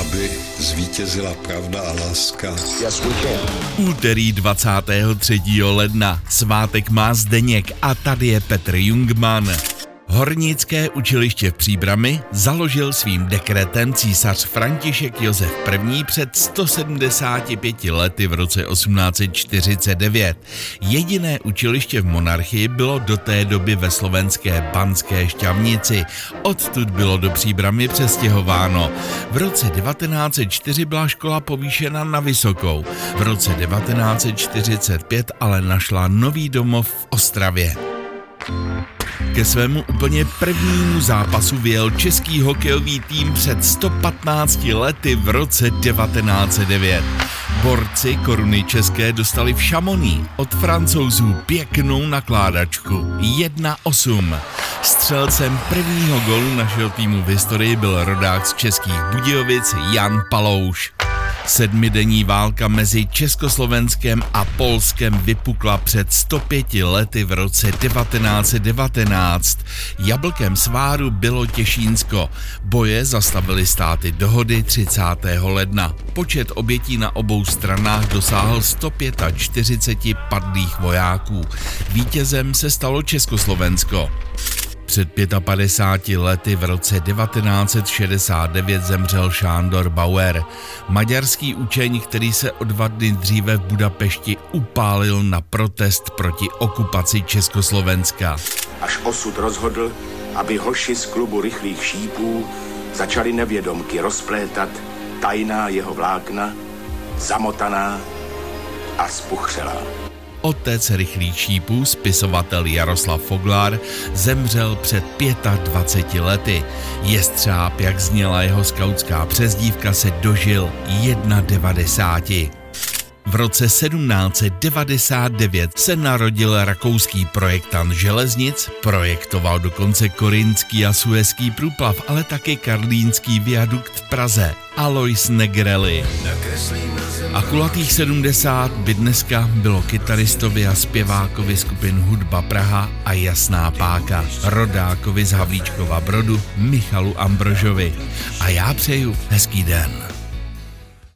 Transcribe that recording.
aby zvítězila pravda a láska. Yes, we can. Úterý 23. ledna. Svátek má Zdeněk a tady je Petr Jungman. Hornické učiliště v Příbrami založil svým dekretem císař František Josef I. před 175 lety v roce 1849. Jediné učiliště v monarchii bylo do té doby ve slovenské Banské šťavnici. Odtud bylo do Příbramy přestěhováno. V roce 1904 byla škola povýšena na vysokou. V roce 1945 ale našla nový domov v Ostravě. Ke svému úplně prvnímu zápasu vyjel český hokejový tým před 115 lety v roce 1909. Borci koruny české dostali v Šamoní od francouzů pěknou nakládačku 1-8. Střelcem prvního golu našeho týmu v historii byl rodák z českých Budějovic Jan Palouš. Sedmidenní válka mezi Československem a Polskem vypukla před 105 lety v roce 1919. Jablkem sváru bylo Těšínsko. Boje zastavily státy dohody 30. ledna. Počet obětí na obou stranách dosáhl 145 padlých vojáků. Vítězem se stalo Československo. Před 55 lety v roce 1969 zemřel Šándor Bauer, maďarský učeň, který se o dva dny dříve v Budapešti upálil na protest proti okupaci Československa. až osud rozhodl, aby hoši z klubu rychlých šípů začali nevědomky rozplétat tajná jeho vlákna, zamotaná a spuchřelá. Otec rychlých šípů, spisovatel Jaroslav Foglár, zemřel před 25 lety. Jestřáb, jak zněla jeho skautská přezdívka, se dožil 91. V roce 1799 se narodil rakouský projektant železnic, projektoval dokonce korinský a suezký průplav, ale také karlínský viadukt v Praze. Alois Negrelli. A kulatých 70 by dneska bylo kytaristovi a zpěvákovi skupin Hudba Praha a Jasná páka, rodákovi z Havlíčkova Brodu Michalu Ambrožovi. A já přeju hezký den.